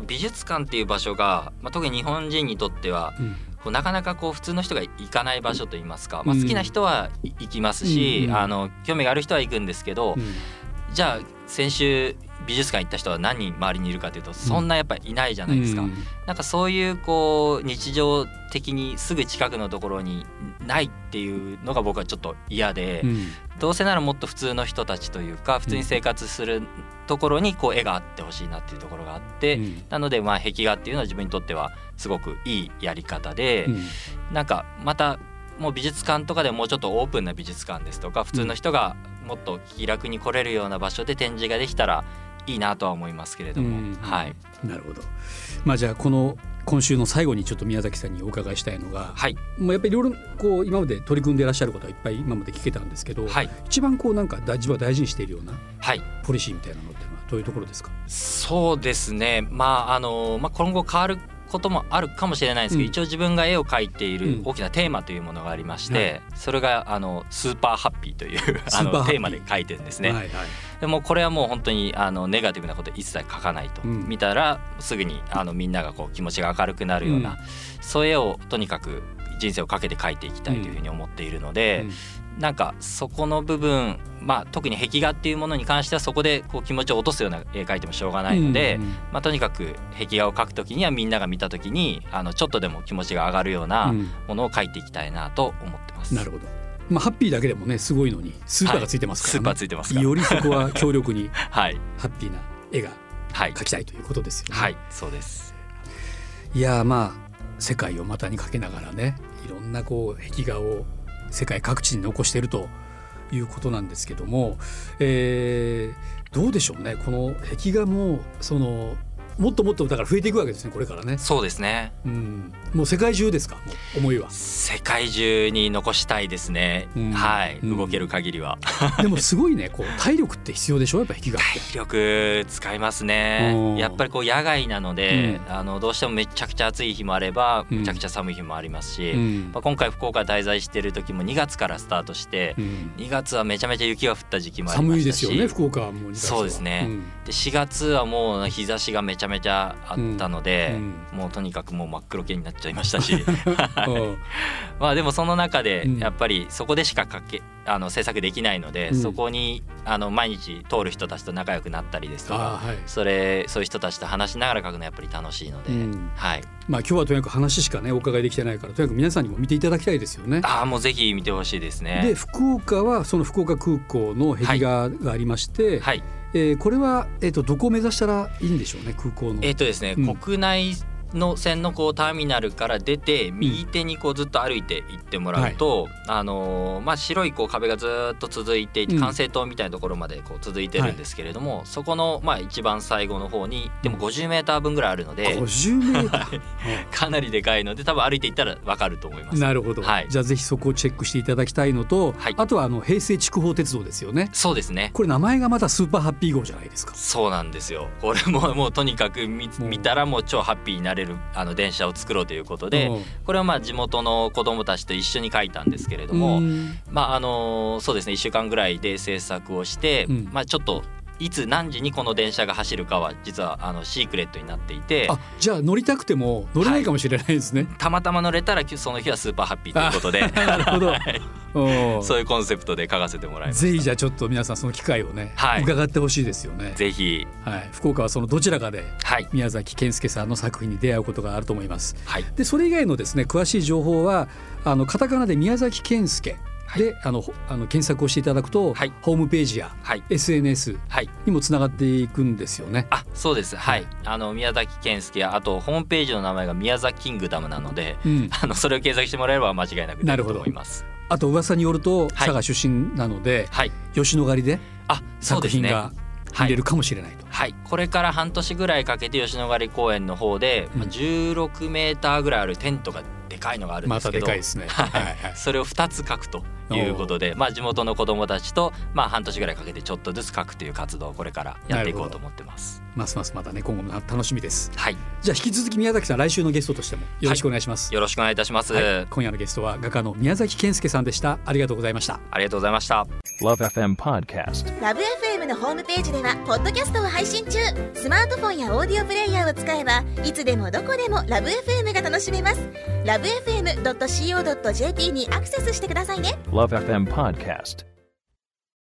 [SPEAKER 3] 美術館っていう場所が、まあ、特に日本人にとっては
[SPEAKER 2] うん。
[SPEAKER 3] こうなかなかこう普通の人が行かない場所といいますか、
[SPEAKER 2] うん。
[SPEAKER 3] まあ、好きな人は行きますし、
[SPEAKER 2] うん。
[SPEAKER 3] あの興味がある人は行くんですけど、
[SPEAKER 2] うん
[SPEAKER 3] じゃあ先週美術館行った人は何人周りにいるかというとそんなやっぱりいないじゃないですか、
[SPEAKER 2] うん。
[SPEAKER 3] なんかそういうこう日常的にすぐ近くのところにないっていうのが僕はちょっと嫌で、
[SPEAKER 2] うん。
[SPEAKER 3] どうせならもっと普通の人たちというか普通に生活するところにこう絵があってほしいなっていうところがあって、
[SPEAKER 2] うん。
[SPEAKER 3] なのでまあ壁画っていうのは自分にとってはすごくいいやり方で、
[SPEAKER 2] うん。
[SPEAKER 3] なんかまたもう美術館とかでもうちょっとオープンな美術館ですとか普通の人がもっと気楽に来れるような場所で展示ができたらいいなとは思いますけれども、
[SPEAKER 2] うん
[SPEAKER 3] はい。
[SPEAKER 2] なるほど。まあじゃあこの今週の最後にちょっと宮崎さんにお伺いしたいのが、
[SPEAKER 3] はい。
[SPEAKER 2] もうやっぱりいろいろこう今まで取り組んでいらっしゃることはいっぱい今まで聞けたんですけど、
[SPEAKER 3] はい。
[SPEAKER 2] 一番こうなんか大自分は大事にしているような
[SPEAKER 3] はい。
[SPEAKER 2] ポリシーみたいなのっていうのはどういうところですか？
[SPEAKER 3] そうですね。まああの、まあ、今後変わることもあるかもしれないんですけど、
[SPEAKER 2] うん。
[SPEAKER 3] 一応自分が絵を描いてい
[SPEAKER 2] うん。
[SPEAKER 3] る大きなテーマというものがありまして、
[SPEAKER 2] はい。
[SPEAKER 3] それがあのスーパーハッピーというあのテーマで書いてるんですね。
[SPEAKER 2] はいはい
[SPEAKER 3] でもこれはもう本当にあのネガティブなこと一切書かないと、
[SPEAKER 2] うん。
[SPEAKER 3] 見たらすぐにあのみんながこう気持ちが明るくなるような、
[SPEAKER 2] うん。
[SPEAKER 3] そういう絵をとにかく人生をかけて描いていきたいというふうに思っているので、なんかそこの部分、まあ、特に壁画っていうものに関してはそこでこう気持ちを落とすような絵描いてもしょうがないので、
[SPEAKER 2] うん
[SPEAKER 3] まあ、とにかく壁画を描くときにはみんなが見たときにあのちょっとでも気持ちが上がるよう
[SPEAKER 2] う
[SPEAKER 3] なん。ものを描いていきたいなと思ってます。
[SPEAKER 2] なるほど、まあ、ハッピーだけでもねすごいのにスーパーがついてますから、ね。
[SPEAKER 3] スーパーついてます
[SPEAKER 2] よりそこは強力に
[SPEAKER 3] はい、
[SPEAKER 2] ハッピーな絵が
[SPEAKER 3] はい。
[SPEAKER 2] 描きたいということですよね。
[SPEAKER 3] はい、そうです。
[SPEAKER 2] いやーまあ世界を股にかけながらねいろんなこう壁画を世界各地に残しているということなんですけども、えーどうでしょうね。この壁画もそのもっともっとだから増えていくわけですねこれからね。
[SPEAKER 3] そうですね。
[SPEAKER 2] うん、もう世界中ですか？思いは。
[SPEAKER 3] 世界中に残したいですね。
[SPEAKER 2] うん。
[SPEAKER 3] はい、
[SPEAKER 2] うん。
[SPEAKER 3] 動ける限りは。
[SPEAKER 2] でもすごいねこう体力って必要でしょ？やっぱ壁画。
[SPEAKER 3] 体力使います
[SPEAKER 2] うん。
[SPEAKER 3] ね。やっぱりこう野外なので、
[SPEAKER 2] う
[SPEAKER 3] あのどうしてもめちゃくちゃ暑い日もあれば、
[SPEAKER 2] うん。
[SPEAKER 3] めちゃくちゃ寒い日もありますし、
[SPEAKER 2] うん。
[SPEAKER 3] まあ、今回福岡滞在している時も2月からスタートして、
[SPEAKER 2] うん。
[SPEAKER 3] 2月はめちゃめちゃ雪が降った時期もありま
[SPEAKER 2] 寒い
[SPEAKER 3] し。たし
[SPEAKER 2] ですよね福岡はもう2月は。
[SPEAKER 3] そうですね。
[SPEAKER 2] ん
[SPEAKER 3] で4月はもう日差しがめちゃめちゃあったので、
[SPEAKER 2] うん
[SPEAKER 3] もうとにかくもう真っ黒系になっちゃいましたし。
[SPEAKER 2] うん。
[SPEAKER 3] まあでもその中で
[SPEAKER 2] うん。
[SPEAKER 3] やっぱりそこでしかかけあの制作できないので、
[SPEAKER 2] うん。
[SPEAKER 3] そこにあの毎日通る人たちと仲良くなったりですとか
[SPEAKER 2] はい。
[SPEAKER 3] それそういう人たちと話しながら描くのはやっぱり楽しいので、
[SPEAKER 2] うん。
[SPEAKER 3] はい、
[SPEAKER 2] まあ今日はとにかく話しかねお伺いできてないからとにかく皆さんにも見ていただきたいですよね。
[SPEAKER 3] ああもうぜひ見てほしいですね。
[SPEAKER 2] で福岡はその福岡空港の壁画がありまして、
[SPEAKER 3] はい、
[SPEAKER 2] えーこれは、えー、とどこを目指したらいいんでしょうね空港の。
[SPEAKER 3] えっ、とですね、
[SPEAKER 2] うん
[SPEAKER 3] 国内の線のこうターミナルから出て右手にこうずっと歩いて行ってもらうと、あのーまあ白いこう壁がずっと続いていて
[SPEAKER 2] うん。
[SPEAKER 3] 管制塔みたいなところまでこう続いてるんですけれども、そこのまあ一番最後の方にでも50メーター分ぐらいあるので、
[SPEAKER 2] 50メーター、
[SPEAKER 3] かなりでかいので多分歩いていったらわかると思います。
[SPEAKER 2] なるほど、
[SPEAKER 3] はい。
[SPEAKER 2] じゃあぜひそこをチェックしていただきたいのと、
[SPEAKER 3] はい。
[SPEAKER 2] あとはあの平成筑豊鉄道ですよね。
[SPEAKER 3] そうですね。
[SPEAKER 2] これ名前がまたスーパーハッピー号じゃないですか。
[SPEAKER 3] そうなんですよ。これももうとにかく見
[SPEAKER 2] う。ん
[SPEAKER 3] 見たらもう超ハッピーになれるあの電車を作ろうということで、
[SPEAKER 2] うん。
[SPEAKER 3] これはまあ地元の子どもたちと一緒に書いたんですけれども、
[SPEAKER 2] うん。
[SPEAKER 3] まああのそうですね1週間ぐらいで制作をして、
[SPEAKER 2] うん。
[SPEAKER 3] まあちょっといつ何時にこの電車が走るかは実はあのシークレットになっていて
[SPEAKER 2] あじゃあ乗りたくても乗れないかもしれないですね。
[SPEAKER 3] たまたま乗れたらその日はスーパーハッピーということで。
[SPEAKER 2] なるほど。うん
[SPEAKER 3] そういうコンセプトで書かせてもらいました。
[SPEAKER 2] ぜひじゃあちょっと皆さんその機会をね、
[SPEAKER 3] はい。
[SPEAKER 2] 伺ってほしいですよね。
[SPEAKER 3] ぜひ。
[SPEAKER 2] はい、福岡はそのどちらかで
[SPEAKER 3] はい。
[SPEAKER 2] 宮崎健介さんの作品に出会うことがあると思います。
[SPEAKER 3] はい。
[SPEAKER 2] でそれ以外のですね詳しい情報はあのカタカナで宮崎健介で、あのほあの検索をしていただくと、
[SPEAKER 3] はい。
[SPEAKER 2] ホームページや
[SPEAKER 3] はい。
[SPEAKER 2] SNS
[SPEAKER 3] はい。
[SPEAKER 2] にもつながっていくんですよね。
[SPEAKER 3] あそうです。はい、
[SPEAKER 2] はい。
[SPEAKER 3] あの宮崎健介やあとホームページの名前が宮崎キングダムなので
[SPEAKER 2] うん、
[SPEAKER 3] あのそれを検索してもらえれば間違いなく出ると思います。
[SPEAKER 2] あと噂によると
[SPEAKER 3] はい。
[SPEAKER 2] 佐賀出身なので、
[SPEAKER 3] はい。
[SPEAKER 2] 吉野ヶ里で作品が見れるかもしれないと。
[SPEAKER 3] はい、これから半年ぐらいかけて吉野ヶ里公園の方で、まあ、
[SPEAKER 2] うん
[SPEAKER 3] 16メーターぐらいあるテントがでかいのがあるんで
[SPEAKER 2] また
[SPEAKER 3] すけど、
[SPEAKER 2] でかいですね。はい。
[SPEAKER 3] それを2つ書くということで、まあ、地元の子どもたちと、まあ、半年ぐらいかけてちょっとずつ書くという活動をこれからやっていこうと思ってます。
[SPEAKER 2] ますますまたね今後も楽しみです。
[SPEAKER 3] はい、
[SPEAKER 2] じゃあ引き続き宮崎さん来週のゲストとしてもよろしくお願いします。
[SPEAKER 3] よろしくお願いいたします。
[SPEAKER 2] はい今夜のゲストは画家の宮崎健介さんでした。ありがとうございました。
[SPEAKER 3] ありがとうございました。
[SPEAKER 4] Love FM Podcast.
[SPEAKER 5] ラブ f m のホームページではポッドキャストを配信中スマートフォンやオーディオプレイヤーを使えばいつでもどこでもラブ f m が楽しめますラブ FM.co.jp にアクセスしてくださいね
[SPEAKER 4] Love FM Podcast.